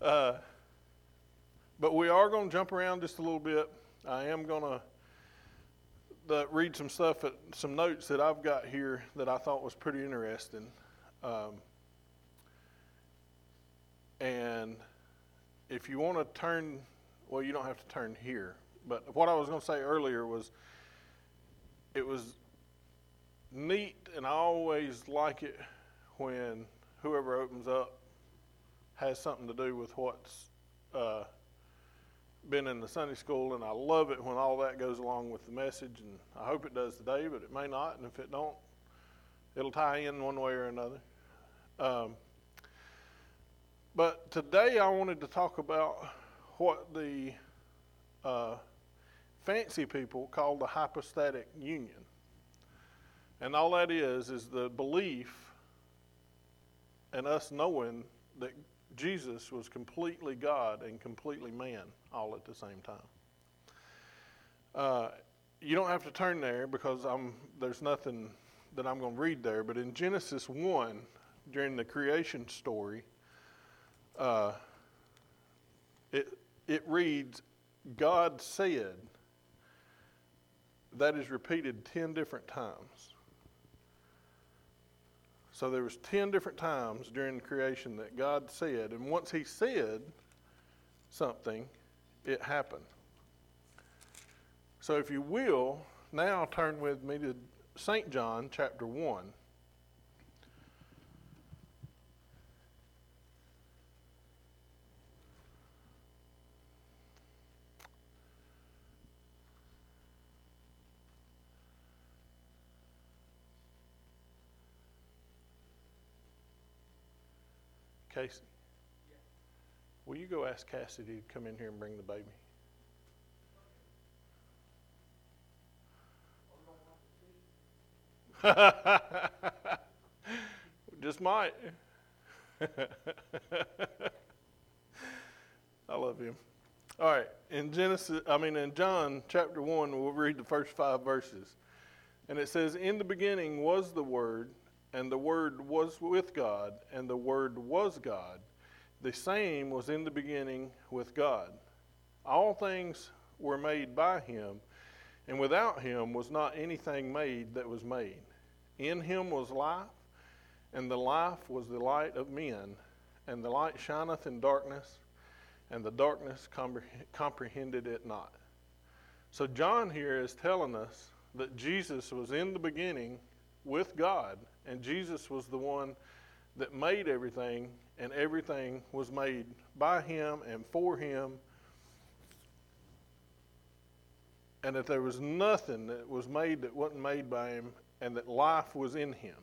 Uh, but we are going to jump around just a little bit. I am going to read some stuff, at, some notes that I've got here that I thought was pretty interesting. Um, and if you want to turn, well, you don't have to turn here. But what I was going to say earlier was it was neat, and I always like it when whoever opens up has something to do with what's uh, been in the Sunday school, and I love it when all that goes along with the message, and I hope it does today, but it may not, and if it don't, it'll tie in one way or another. Um, but today I wanted to talk about what the uh, fancy people call the hypostatic union. And all that is, is the belief and us knowing that Jesus was completely God and completely man all at the same time. Uh, you don't have to turn there because I'm, there's nothing that I'm going to read there, but in Genesis 1, during the creation story, uh, it, it reads, God said, that is repeated 10 different times. So there was 10 different times during creation that God said, and once he said something, it happened. So if you will, now turn with me to St. John chapter 1. Casey, will you go ask Cassidy to come in here and bring the baby? Just might. I love him. All right, in Genesis, I mean in John chapter 1, we'll read the first 5 verses. And it says, "In the beginning was the word, and the Word was with God, and the Word was God. The same was in the beginning with God. All things were made by Him, and without Him was not anything made that was made. In Him was life, and the life was the light of men. And the light shineth in darkness, and the darkness comprehended it not. So, John here is telling us that Jesus was in the beginning with God and Jesus was the one that made everything, and everything was made by him and for him. And that there was nothing that was made that wasn't made by him, and that life was in him.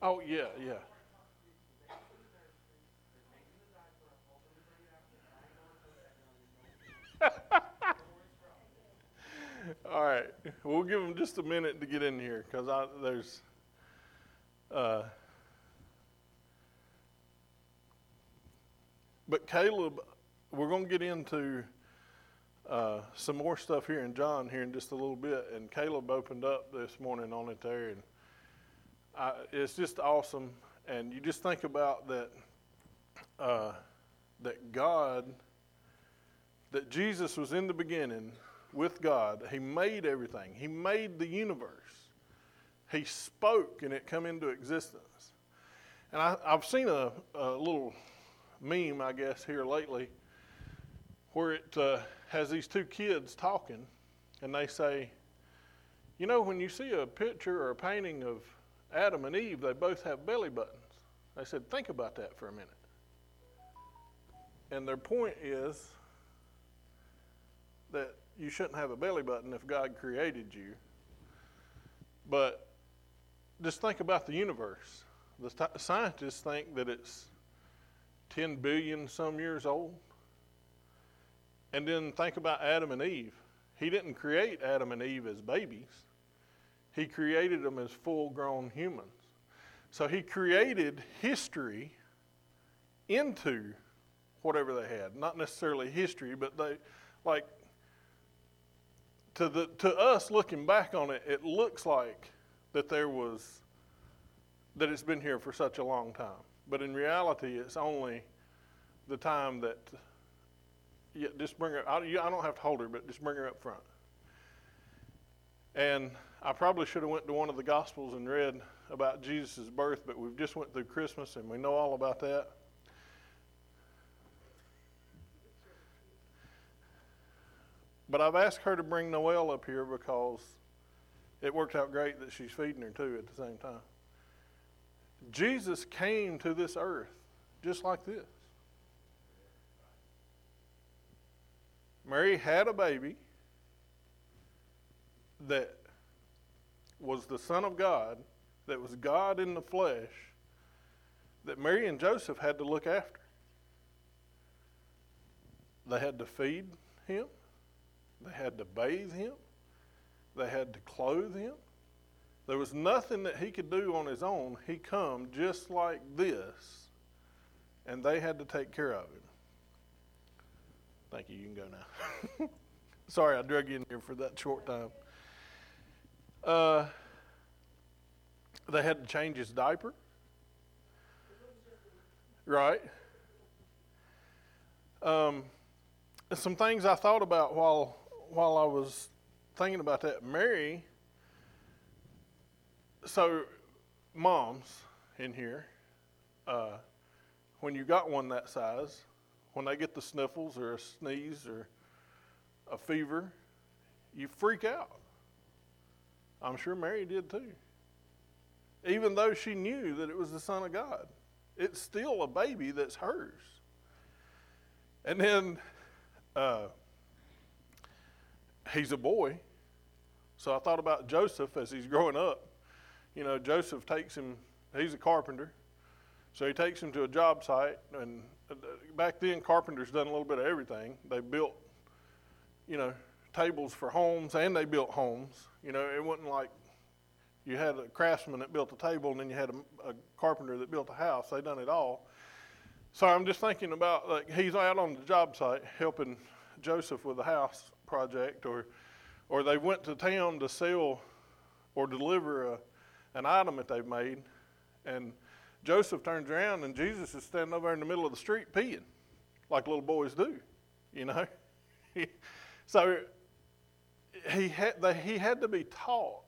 Oh, yeah, yeah. All right, we'll give them just a minute to get in here because there's. Uh, but Caleb, we're going to get into uh, some more stuff here in John here in just a little bit. And Caleb opened up this morning on it there, and I, it's just awesome. And you just think about that. Uh, that God, that Jesus was in the beginning with God. He made everything, He made the universe. He spoke and it come into existence. And I, have seen a, a, little meme, I guess, here lately where it uh, has these two kids talking and they say, You know, when you see a picture or a painting of Adam and Eve, they both have belly buttons. They said, Think about that for a minute. And their point is that you shouldn't have a belly button if God created you. But just think about the universe. The t- scientists think that it's 10 billion some years old. And then think about Adam and Eve. He didn't create Adam and Eve as babies, He created them as full grown humans. So He created history into whatever they had. Not necessarily history, but they, like to, the, to us looking back on it, it looks like that there was, that it's been here for such a long time. But in reality, it's only the time that, yeah, just bring her, I, I don't have to hold her, but just bring her up front. And I probably should have went to one of the Gospels and read about Jesus' birth, but we've just went through Christmas and we know all about that. But I've asked her to bring Noelle up here because it worked out great that she's feeding her too at the same time. Jesus came to this earth just like this. Mary had a baby that was the Son of God, that was God in the flesh, that Mary and Joseph had to look after. They had to feed him, they had to bathe him. They had to clothe him. There was nothing that he could do on his own. He come just like this, and they had to take care of him. Thank you. You can go now. Sorry, I drug you in here for that short time. Uh, they had to change his diaper. Right. Um, some things I thought about while while I was thinking about that, Mary, so moms in here, uh, when you got one that size, when they get the sniffles or a sneeze or a fever, you freak out. I'm sure Mary did too. Even though she knew that it was the Son of God, it's still a baby that's hers. And then uh, he's a boy. So I thought about Joseph as he's growing up. You know, Joseph takes him, he's a carpenter. So he takes him to a job site. And uh, back then, carpenters done a little bit of everything. They built, you know, tables for homes and they built homes. You know, it wasn't like you had a craftsman that built a table and then you had a, a carpenter that built a house. They done it all. So I'm just thinking about like he's out on the job site helping Joseph with the house project, or or they went to town to sell or deliver a, an item that they've made, and Joseph turns around and Jesus is standing over in the middle of the street peeing, like little boys do, you know. so he had he had to be taught,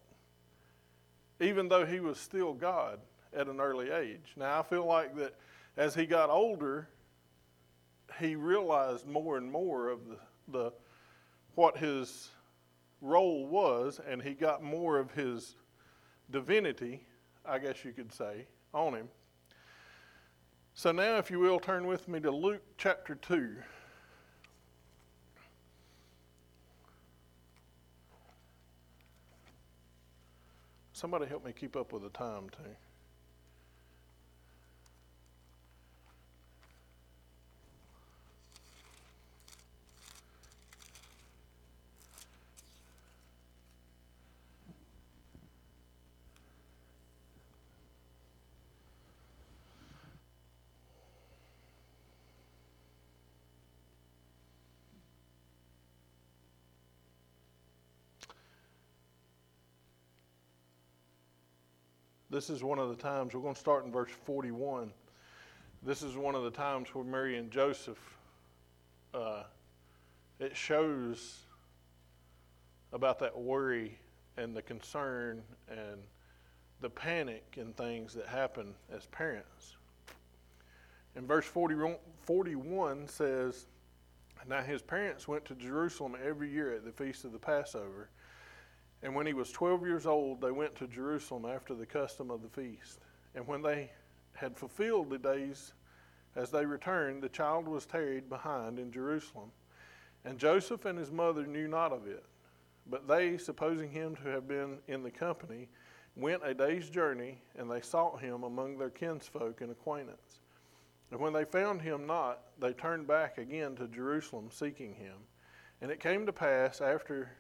even though he was still God at an early age. Now I feel like that as he got older, he realized more and more of the, the what his role was, and he got more of his divinity, I guess you could say, on him. So now, if you will, turn with me to Luke chapter 2. Somebody help me keep up with the time, too. This is one of the times, we're going to start in verse 41. This is one of the times where Mary and Joseph, uh, it shows about that worry and the concern and the panic and things that happen as parents. And verse 40, 41 says, Now his parents went to Jerusalem every year at the feast of the Passover and when he was 12 years old, they went to Jerusalem after the custom of the feast. And when they had fulfilled the days as they returned, the child was tarried behind in Jerusalem. And Joseph and his mother knew not of it. But they, supposing him to have been in the company, went a day's journey, and they sought him among their kinsfolk and acquaintance. And when they found him not, they turned back again to Jerusalem, seeking him. And it came to pass after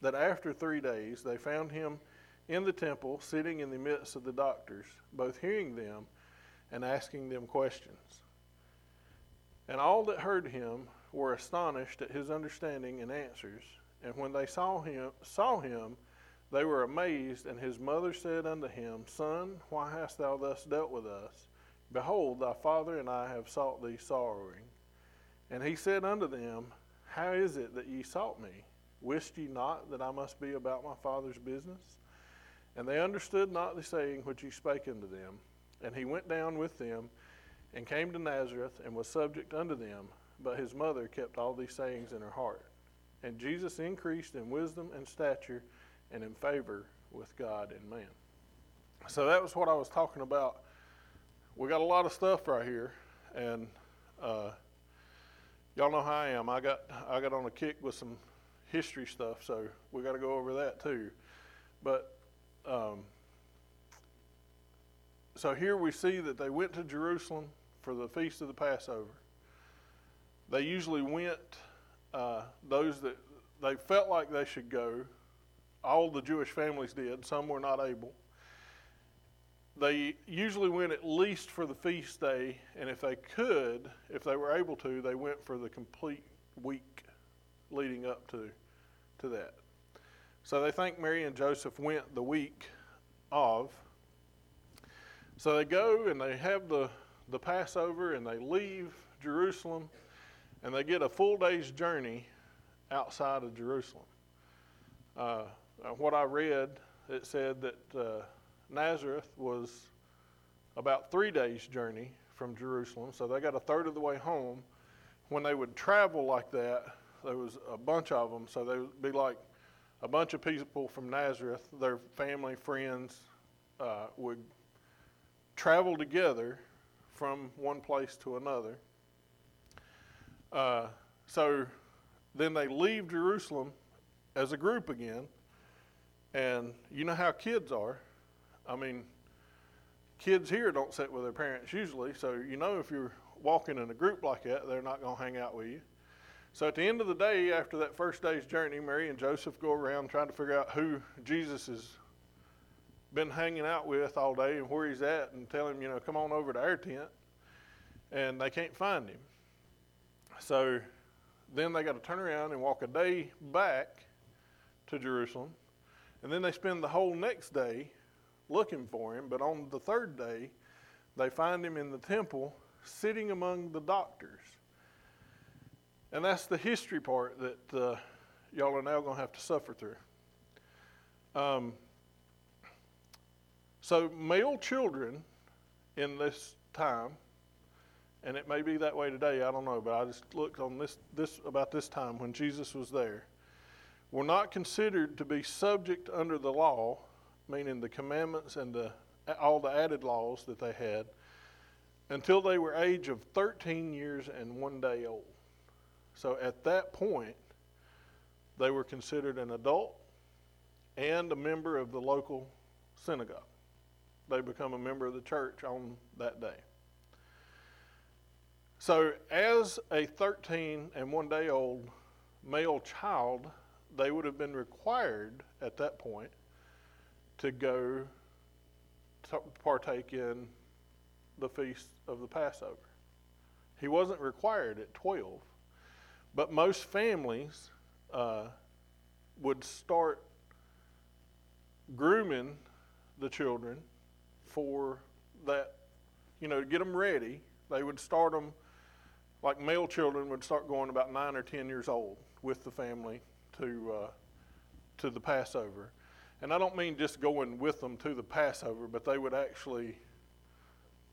that after three days they found him in the temple, sitting in the midst of the doctors, both hearing them and asking them questions. And all that heard him were astonished at his understanding and answers. And when they saw him, saw him, they were amazed. And his mother said unto him, Son, why hast thou thus dealt with us? Behold, thy father and I have sought thee sorrowing. And he said unto them, How is it that ye sought me? Wist ye not that I must be about my father's business? And they understood not the saying which he spake unto them. And he went down with them, and came to Nazareth, and was subject unto them. But his mother kept all these sayings in her heart. And Jesus increased in wisdom and stature, and in favor with God and man. So that was what I was talking about. We got a lot of stuff right here, and uh, y'all know how I am. I got I got on a kick with some history stuff, so we got to go over that too. But um, so here we see that they went to Jerusalem for the feast of the Passover. They usually went, uh, those that they felt like they should go, all the Jewish families did, some were not able. They usually went at least for the feast day, and if they could, if they were able to, they went for the complete week leading up to, to that. So they think Mary and Joseph went the week of. So they go and they have the, the Passover and they leave Jerusalem and they get a full day's journey outside of Jerusalem. Uh, what I read, it said that uh, Nazareth was about three days' journey from Jerusalem, so they got a third of the way home. When they would travel like that, there was a bunch of them, so they would be like a bunch of people from Nazareth, their family, friends, uh, would travel together from one place to another. Uh, so then they leave Jerusalem as a group again. And you know how kids are. I mean, kids here don't sit with their parents usually, so you know if you're walking in a group like that, they're not going to hang out with you. So at the end of the day, after that first day's journey, Mary and Joseph go around trying to figure out who Jesus has been hanging out with all day and where he's at and tell him, you know, come on over to our tent. And they can't find him. So then they got to turn around and walk a day back to Jerusalem. And then they spend the whole next day looking for him. But on the third day, they find him in the temple sitting among the doctors. And that's the history part that uh, y'all are now going to have to suffer through. Um, so, male children in this time, and it may be that way today, I don't know, but I just looked on this, this about this time when Jesus was there, were not considered to be subject under the law, meaning the commandments and the, all the added laws that they had, until they were age of 13 years and one day old. So at that point, they were considered an adult and a member of the local synagogue they become a member of the church on that day. So, as a 13 and one day old male child, they would have been required at that point to go to partake in the feast of the Passover. He wasn't required at 12, but most families uh, would start grooming the children for that, you know, to get them ready. They would start them, like male children would start going about nine or ten years old with the family to uh, to the Passover. And I don't mean just going with them to the Passover, but they would actually,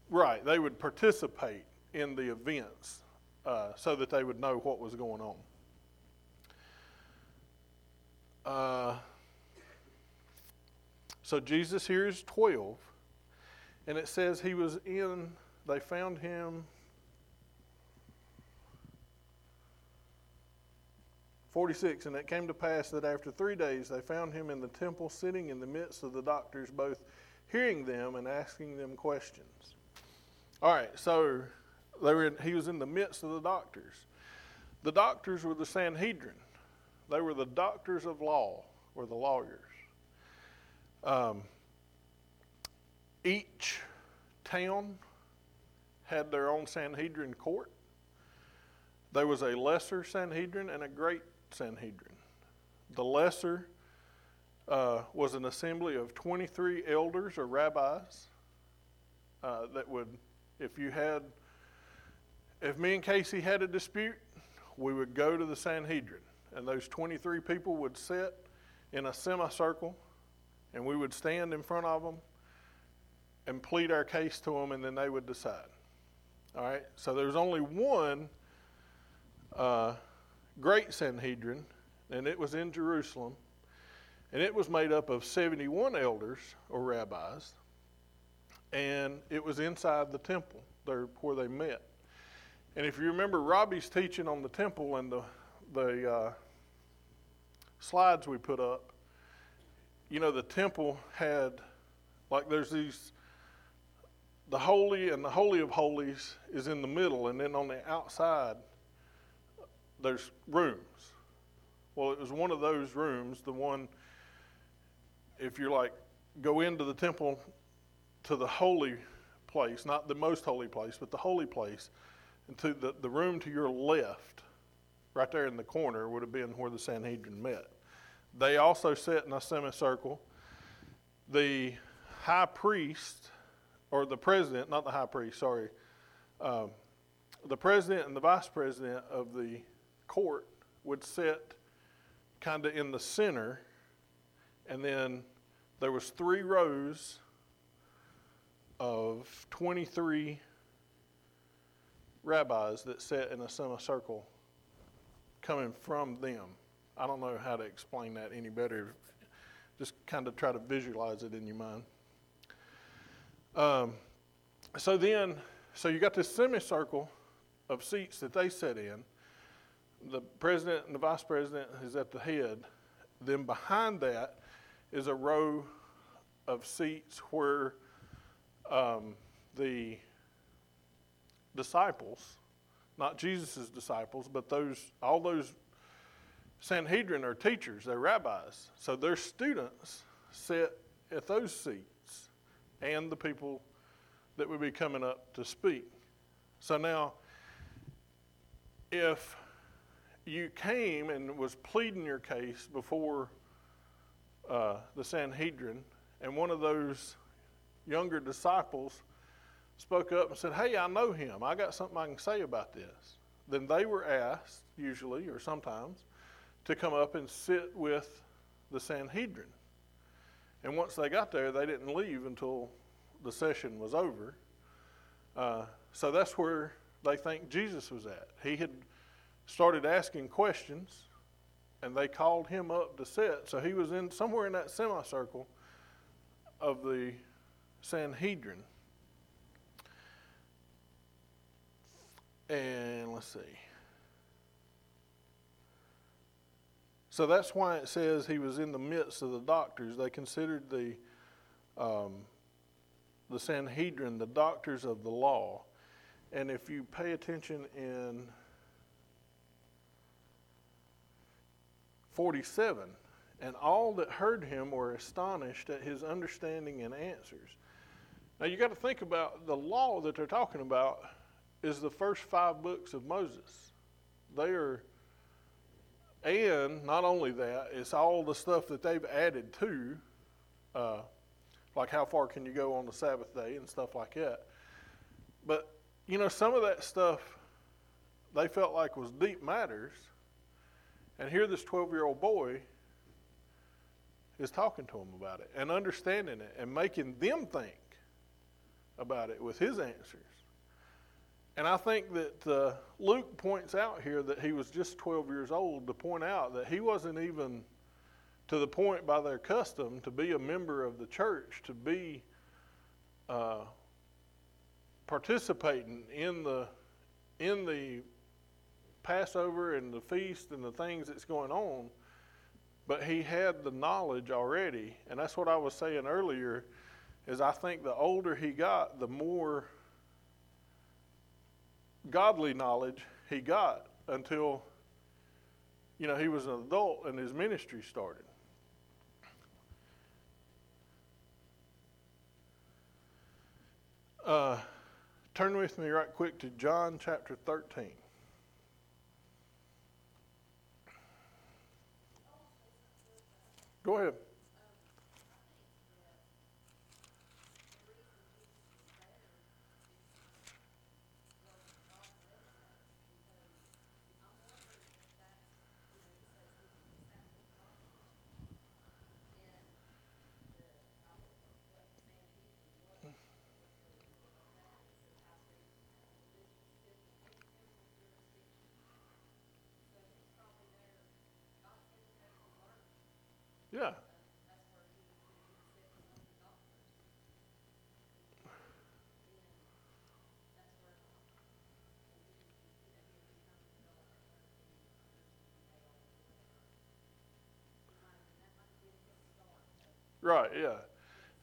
right, they would participate in the events uh, so that they would know what was going on. Uh, so Jesus here is 12. And it says he was in, they found him. 46, and it came to pass that after three days they found him in the temple sitting in the midst of the doctors, both hearing them and asking them questions. All right, so they were in, he was in the midst of the doctors. The doctors were the Sanhedrin, they were the doctors of law, or the lawyers. Um, each town had their own Sanhedrin court. There was a lesser Sanhedrin and a great Sanhedrin. The lesser uh, was an assembly of 23 elders or rabbis uh, that would, if you had, if me and Casey had a dispute, we would go to the Sanhedrin, and those 23 people would sit in a semicircle, and we would stand in front of them and plead our case to them, and then they would decide. All right, so there's only one uh, great Sanhedrin, and it was in Jerusalem, and it was made up of 71 elders or rabbis, and it was inside the temple there where they met. And if you remember Robbie's teaching on the temple and the the uh, slides we put up, you know, the temple had like there's these the holy and the holy of holies is in the middle, and then on the outside there's rooms. Well, it was one of those rooms, the one if you're like go into the temple to the holy place, not the most holy place, but the holy place, and to the, the room to your left, right there in the corner, would have been where the Sanhedrin met. They also sat in a semicircle. The high priest or the president, not the high priest, sorry, um, the president and the vice president of the court would sit kind of in the center, and then there was three rows of 23 rabbis that sat in a semicircle coming from them. I don't know how to explain that any better. Just kind of try to visualize it in your mind. Um, so then, so you got this semicircle of seats that they sit in. The president and the vice president is at the head. Then behind that is a row of seats where um, the disciples, not Jesus' disciples, but those all those Sanhedrin are teachers, they're rabbis. So their students sit at those seats and the people that would be coming up to speak. So now, if you came and was pleading your case before uh, the Sanhedrin, and one of those younger disciples spoke up and said, Hey, I know him. I got something I can say about this. Then they were asked, usually or sometimes, to come up and sit with the Sanhedrin. And once they got there, they didn't leave until the session was over. Uh, so that's where they think Jesus was at. He had started asking questions, and they called him up to sit. So he was in somewhere in that semicircle of the Sanhedrin. And let's see. So that's why it says he was in the midst of the doctors. They considered the um, the Sanhedrin the doctors of the law. And if you pay attention in 47, and all that heard him were astonished at his understanding and answers. Now you got to think about the law that they're talking about is the first five books of Moses. They are and not only that, it's all the stuff that they've added to, uh, like how far can you go on the Sabbath day and stuff like that. But, you know, some of that stuff they felt like was deep matters. And here this 12 year old boy is talking to them about it and understanding it and making them think about it with his answers. And I think that uh, Luke points out here that he was just 12 years old to point out that he wasn't even to the point by their custom to be a member of the church, to be uh, participating in the in the Passover and the feast and the things that's going on. But he had the knowledge already, and that's what I was saying earlier. Is I think the older he got, the more godly knowledge he got until you know he was an adult and his ministry started. Uh, turn with me right quick to John chapter 13. Go ahead. Yeah. Right, yeah.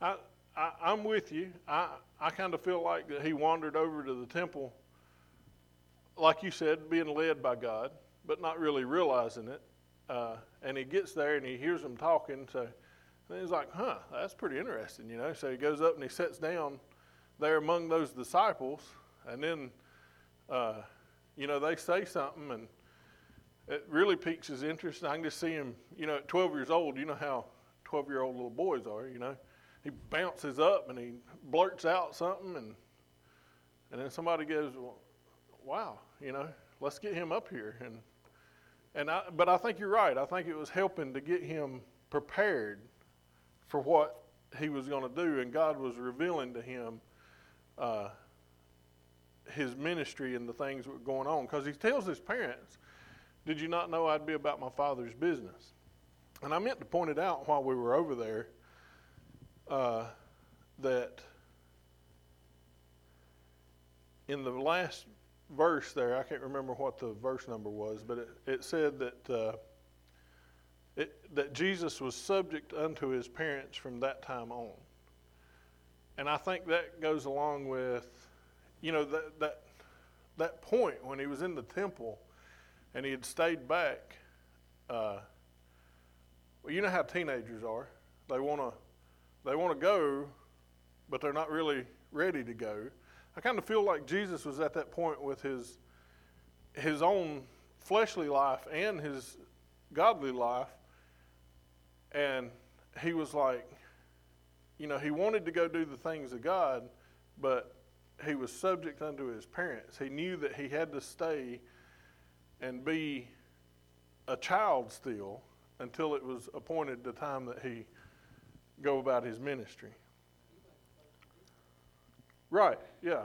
I, I, I'm with you. I, I kind of feel like that he wandered over to the temple, like you said, being led by God, but not really realizing it. Uh, and he gets there and he hears them talking. So and he's like, huh, that's pretty interesting, you know. So he goes up and he sits down there among those disciples. And then, uh, you know, they say something and it really piques his interest. I can just see him, you know, at 12 years old, you know how 12 year old little boys are, you know. He bounces up and he blurts out something, and, and then somebody goes, well, wow, you know, let's get him up here. And, and I, but I think you're right. I think it was helping to get him prepared for what he was going to do, and God was revealing to him uh, his ministry and the things that were going on. Because he tells his parents, Did you not know I'd be about my father's business? And I meant to point it out while we were over there uh, that in the last verse there, I can't remember what the verse number was, but it, it said that uh, it, that Jesus was subject unto his parents from that time on. And I think that goes along with, you know, that that that point when he was in the temple and he had stayed back. Uh, you know how teenagers are. They want to they want to go, but they're not really ready to go. I kind of feel like Jesus was at that point with his his own fleshly life and his godly life, and he was like, you know, he wanted to go do the things of God, but he was subject unto his parents. He knew that he had to stay and be a child still until it was appointed the time that he go about his ministry. Right, yeah.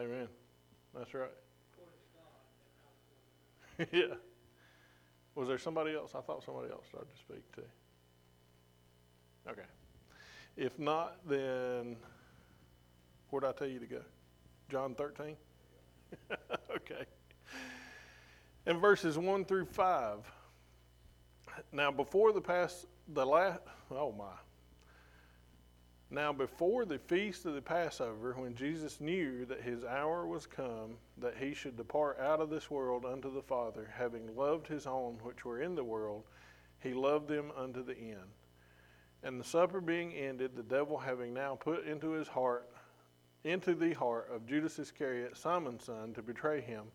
Amen. That's right. yeah. Was there somebody else? I thought somebody else started to speak too. Okay. If not, then where did I tell you to go? John 13? okay. In verses 1 through 5. Now, before the past, the last, oh my. Now, before the feast of the Passover, when Jesus knew that his hour was come, that he should depart out of this world unto the Father, having loved his own which were in the world, he loved them unto the end. And the supper being ended, the devil having now put into his heart, into the heart of Judas Iscariot, Simon's son, to betray him,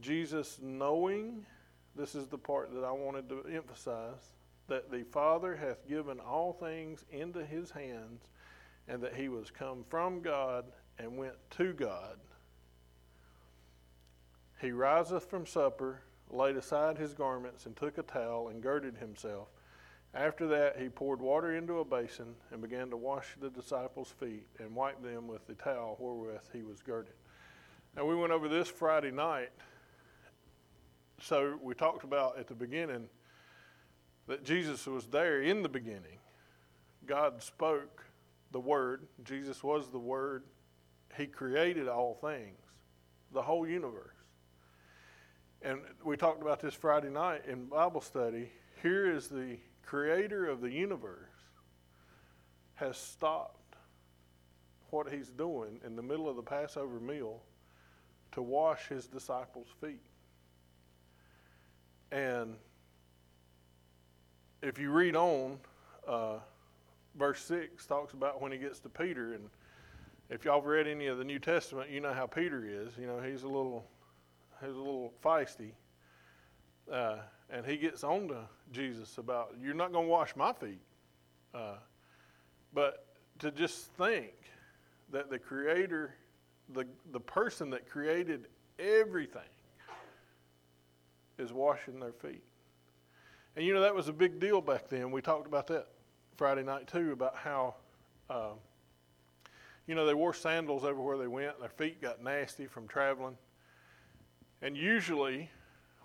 Jesus, knowing, this is the part that I wanted to emphasize, that the Father hath given all things into his hands, and that he was come from God and went to God. He riseth from supper, laid aside his garments, and took a towel and girded himself. After that, he poured water into a basin and began to wash the disciples' feet and wipe them with the towel wherewith he was girded. Now, we went over this Friday night. So, we talked about at the beginning that Jesus was there in the beginning. God spoke the Word, Jesus was the Word. He created all things, the whole universe. And we talked about this Friday night in Bible study. Here is the creator of the universe has stopped what he's doing in the middle of the Passover meal to wash his disciples' feet. And if you read on, uh, verse 6 talks about when he gets to Peter. And if y'all have read any of the New Testament, you know how Peter is. You know, he's a little, he's a little feisty. Uh, and he gets on to Jesus about, you're not going to wash my feet. Uh, but to just think that the Creator, the, the person that created everything, is washing their feet. And you know, that was a big deal back then. We talked about that Friday night too, about how, um, you know, they wore sandals everywhere they went. Their feet got nasty from traveling. And usually,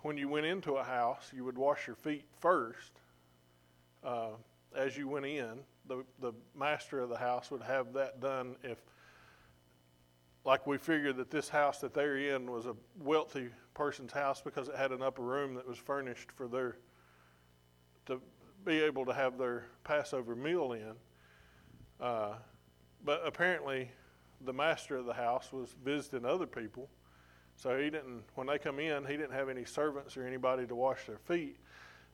when you went into a house, you would wash your feet first uh, as you went in. The, the master of the house would have that done if, like we figured that this house that they're in was a wealthy person's house because it had an upper room that was furnished for their to be able to have their Passover meal in. Uh, but apparently, the master of the house was visiting other people so he didn't, when they come in, he didn't have any servants or anybody to wash their feet.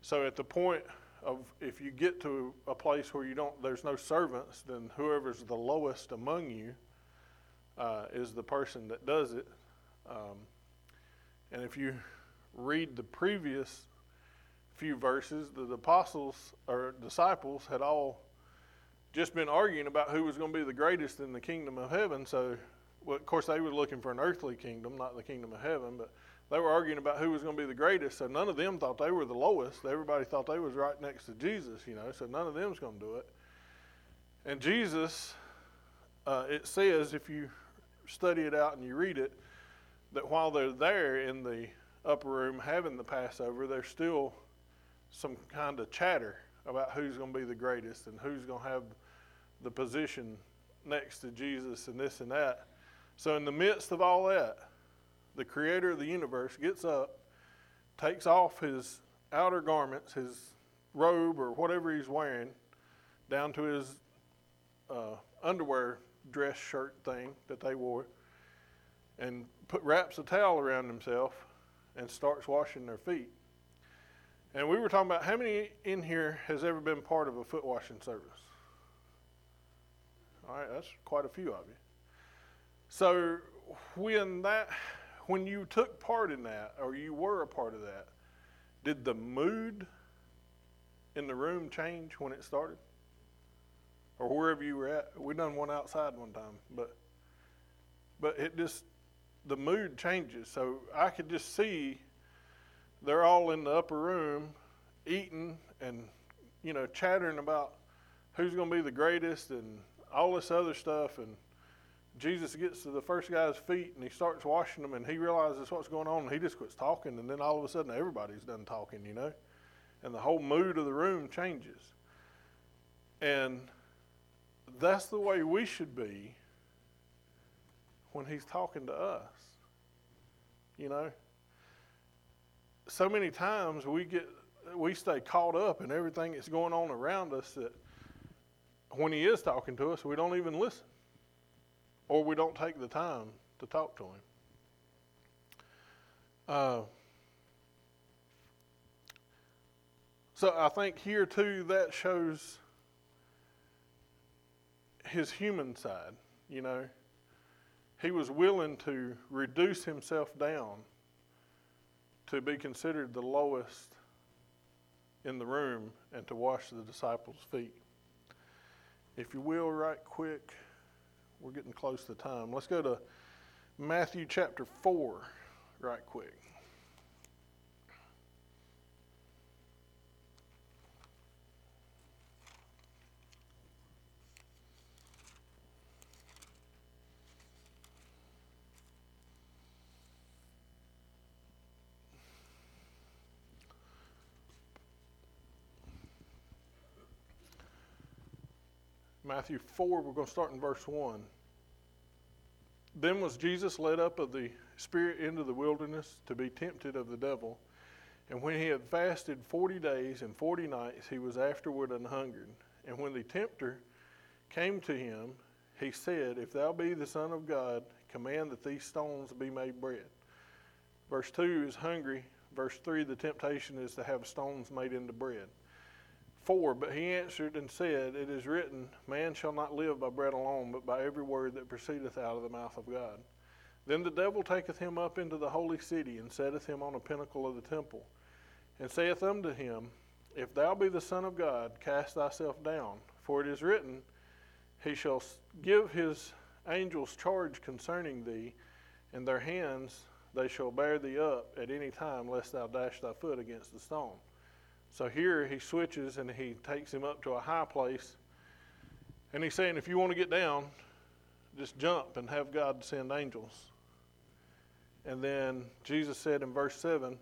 So at the point of if you get to a place where you don't, there's no servants, then whoever's the lowest among you uh, is the person that does it. Um, and if you read the previous few verses, the apostles or disciples had all just been arguing about who was going to be the greatest in the kingdom of heaven. So well, of course, they were looking for an earthly kingdom, not the kingdom of heaven, but they were arguing about who was going to be the greatest. So none of them thought they were the lowest. Everybody thought they was right next to Jesus, you know. So none of them's going to do it. And Jesus, uh, it says if you study it out and you read it, that while they're there in the upper room having the Passover, they're still some kind of chatter about who's going to be the greatest and who's going to have the position next to Jesus and this and that. So, in the midst of all that, the creator of the universe gets up, takes off his outer garments, his robe or whatever he's wearing, down to his uh, underwear dress shirt thing that they wore, and put, wraps a towel around himself and starts washing their feet. And we were talking about how many in here has ever been part of a foot washing service? All right, that's quite a few of you. So when that when you took part in that or you were a part of that, did the mood in the room change when it started? Or wherever you were at? We done one outside one time, but but it just the mood changes. So I could just see they're all in the upper room eating and you know chattering about who's going to be the greatest and all this other stuff and Jesus gets to the first guy's feet and he starts washing them and he realizes what's going on and he just quits talking and then all of a sudden everybody's done talking, you know? And the whole mood of the room changes. And that's the way we should be when he's talking to us. You know? So many times we get we stay caught up in everything that's going on around us that when he is talking to us, we don't even listen or we don't take the time to talk to him. Uh, so I think here too that shows his human side. You know, he was willing to reduce himself down to be considered the lowest in the room and to wash the disciples' feet. if you will, right quick, we're getting close to time. Let's go to Matthew chapter 4, right quick. Matthew 4, we're going to start in verse 1. Then was Jesus led up of the Spirit into the wilderness to be tempted of the devil. And when he had fasted forty days and forty nights, he was afterward an hungered. And when the tempter came to him, he said, If thou be the Son of God, command that these stones be made bread. Verse 2 is hungry. Verse 3, the temptation is to have stones made into bread. 4 But he answered and said, It is written, Man shall not live by bread alone, but by every word that proceedeth out of the mouth of God. Then the devil taketh him up into the holy city, and setteth him on a pinnacle of the temple, and saith unto him, If thou be the Son of God, cast thyself down, for it is written, He shall give his angels charge concerning thee, and their hands they shall bear thee up at any time, lest thou dash thy foot against the stone. So here he switches and he takes him up to a high place. And he's saying, if you want to get down, just jump and have God send angels. And then Jesus said in verse 7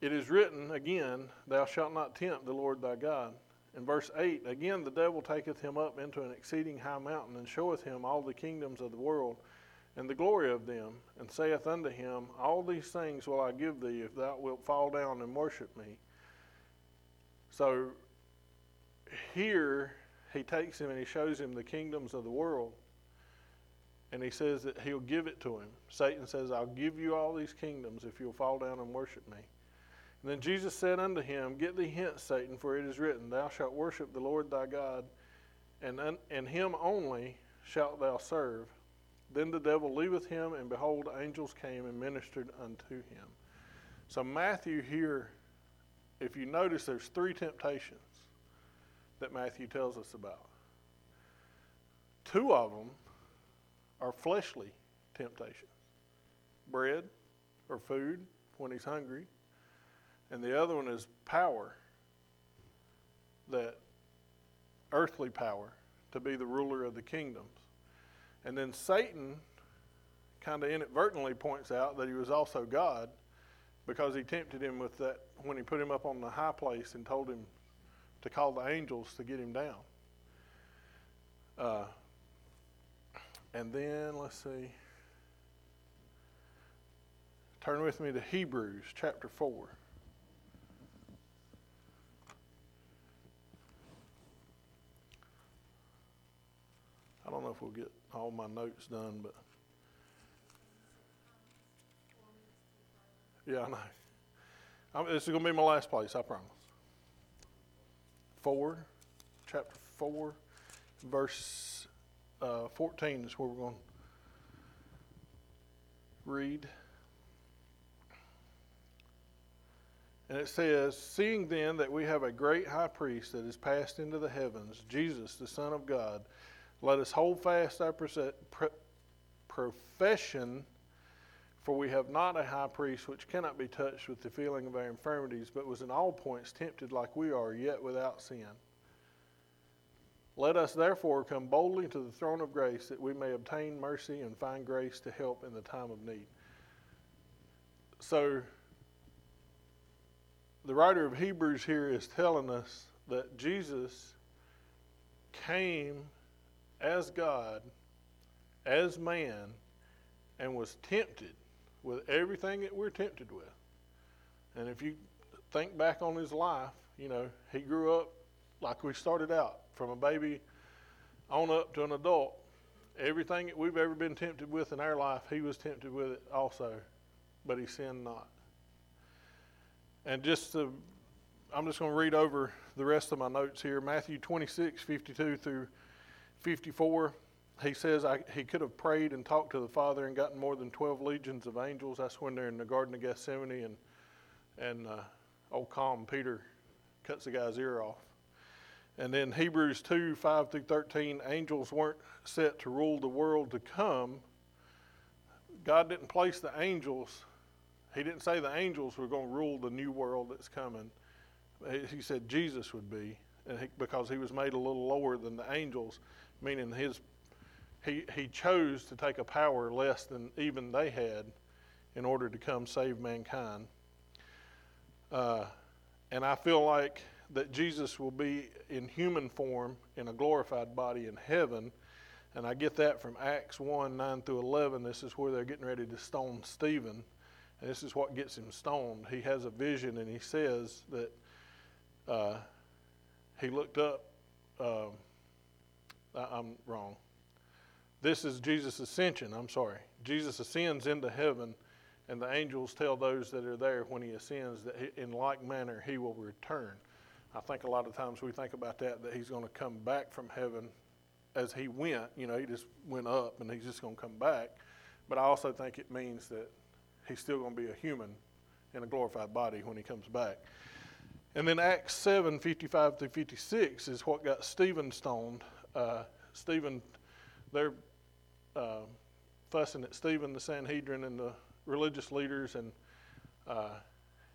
It is written again, Thou shalt not tempt the Lord thy God. In verse 8, again the devil taketh him up into an exceeding high mountain and showeth him all the kingdoms of the world and the glory of them, and saith unto him, All these things will I give thee if thou wilt fall down and worship me. So here he takes him and he shows him the kingdoms of the world. And he says that he'll give it to him. Satan says, I'll give you all these kingdoms if you'll fall down and worship me. And then Jesus said unto him, Get thee hence, Satan, for it is written, Thou shalt worship the Lord thy God, and, and him only shalt thou serve. Then the devil leaveth him, and behold, angels came and ministered unto him. So, Matthew here, if you notice, there's three temptations that Matthew tells us about. Two of them are fleshly temptations bread or food when he's hungry, and the other one is power that earthly power to be the ruler of the kingdoms. And then Satan kind of inadvertently points out that he was also God because he tempted him with that when he put him up on the high place and told him to call the angels to get him down. Uh, and then, let's see. Turn with me to Hebrews chapter 4. I don't know if we'll get all my notes done, but yeah, I know. I'm, this is going to be my last place, I promise. Four, chapter four, verse uh, 14 is where we're going to read. And it says, Seeing then that we have a great high priest that is passed into the heavens, Jesus, the Son of God, let us hold fast our profession, for we have not a high priest which cannot be touched with the feeling of our infirmities, but was in all points tempted like we are, yet without sin. Let us therefore come boldly to the throne of grace that we may obtain mercy and find grace to help in the time of need. So, the writer of Hebrews here is telling us that Jesus came as God, as man, and was tempted with everything that we're tempted with. And if you think back on his life, you know, he grew up like we started out, from a baby on up to an adult. Everything that we've ever been tempted with in our life, he was tempted with it also, but he sinned not. And just to, I'm just going to read over the rest of my notes here Matthew 26, 52 through 54, he says I, he could have prayed and talked to the Father and gotten more than 12 legions of angels. That's when they're in the Garden of Gethsemane and, and uh, old calm Peter cuts the guy's ear off. And then Hebrews 2 5 through 13, angels weren't set to rule the world to come. God didn't place the angels, He didn't say the angels were going to rule the new world that's coming. He said Jesus would be, and he, because He was made a little lower than the angels, meaning His he, he chose to take a power less than even they had in order to come save mankind. Uh, and I feel like that Jesus will be in human form in a glorified body in heaven. And I get that from Acts 1 9 through 11. This is where they're getting ready to stone Stephen. And this is what gets him stoned. He has a vision and he says that uh, he looked up. Uh, I'm wrong. This is Jesus' ascension. I'm sorry. Jesus ascends into heaven, and the angels tell those that are there when he ascends that in like manner he will return. I think a lot of times we think about that, that he's going to come back from heaven as he went. You know, he just went up and he's just going to come back. But I also think it means that he's still going to be a human in a glorified body when he comes back. And then Acts 7 55 through 56 is what got Stephen stoned. Uh, Stephen, they're uh, fussing at Stephen, the Sanhedrin, and the religious leaders, and uh,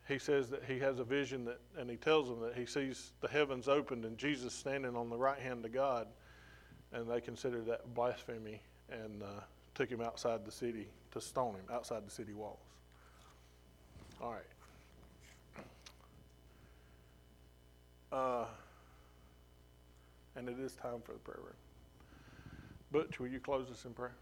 he says that he has a vision that, and he tells them that he sees the heavens opened and Jesus standing on the right hand of God, and they consider that blasphemy and uh, took him outside the city to stone him outside the city walls. All right. Uh, and it is time for the prayer room. Butch, will you close us in prayer?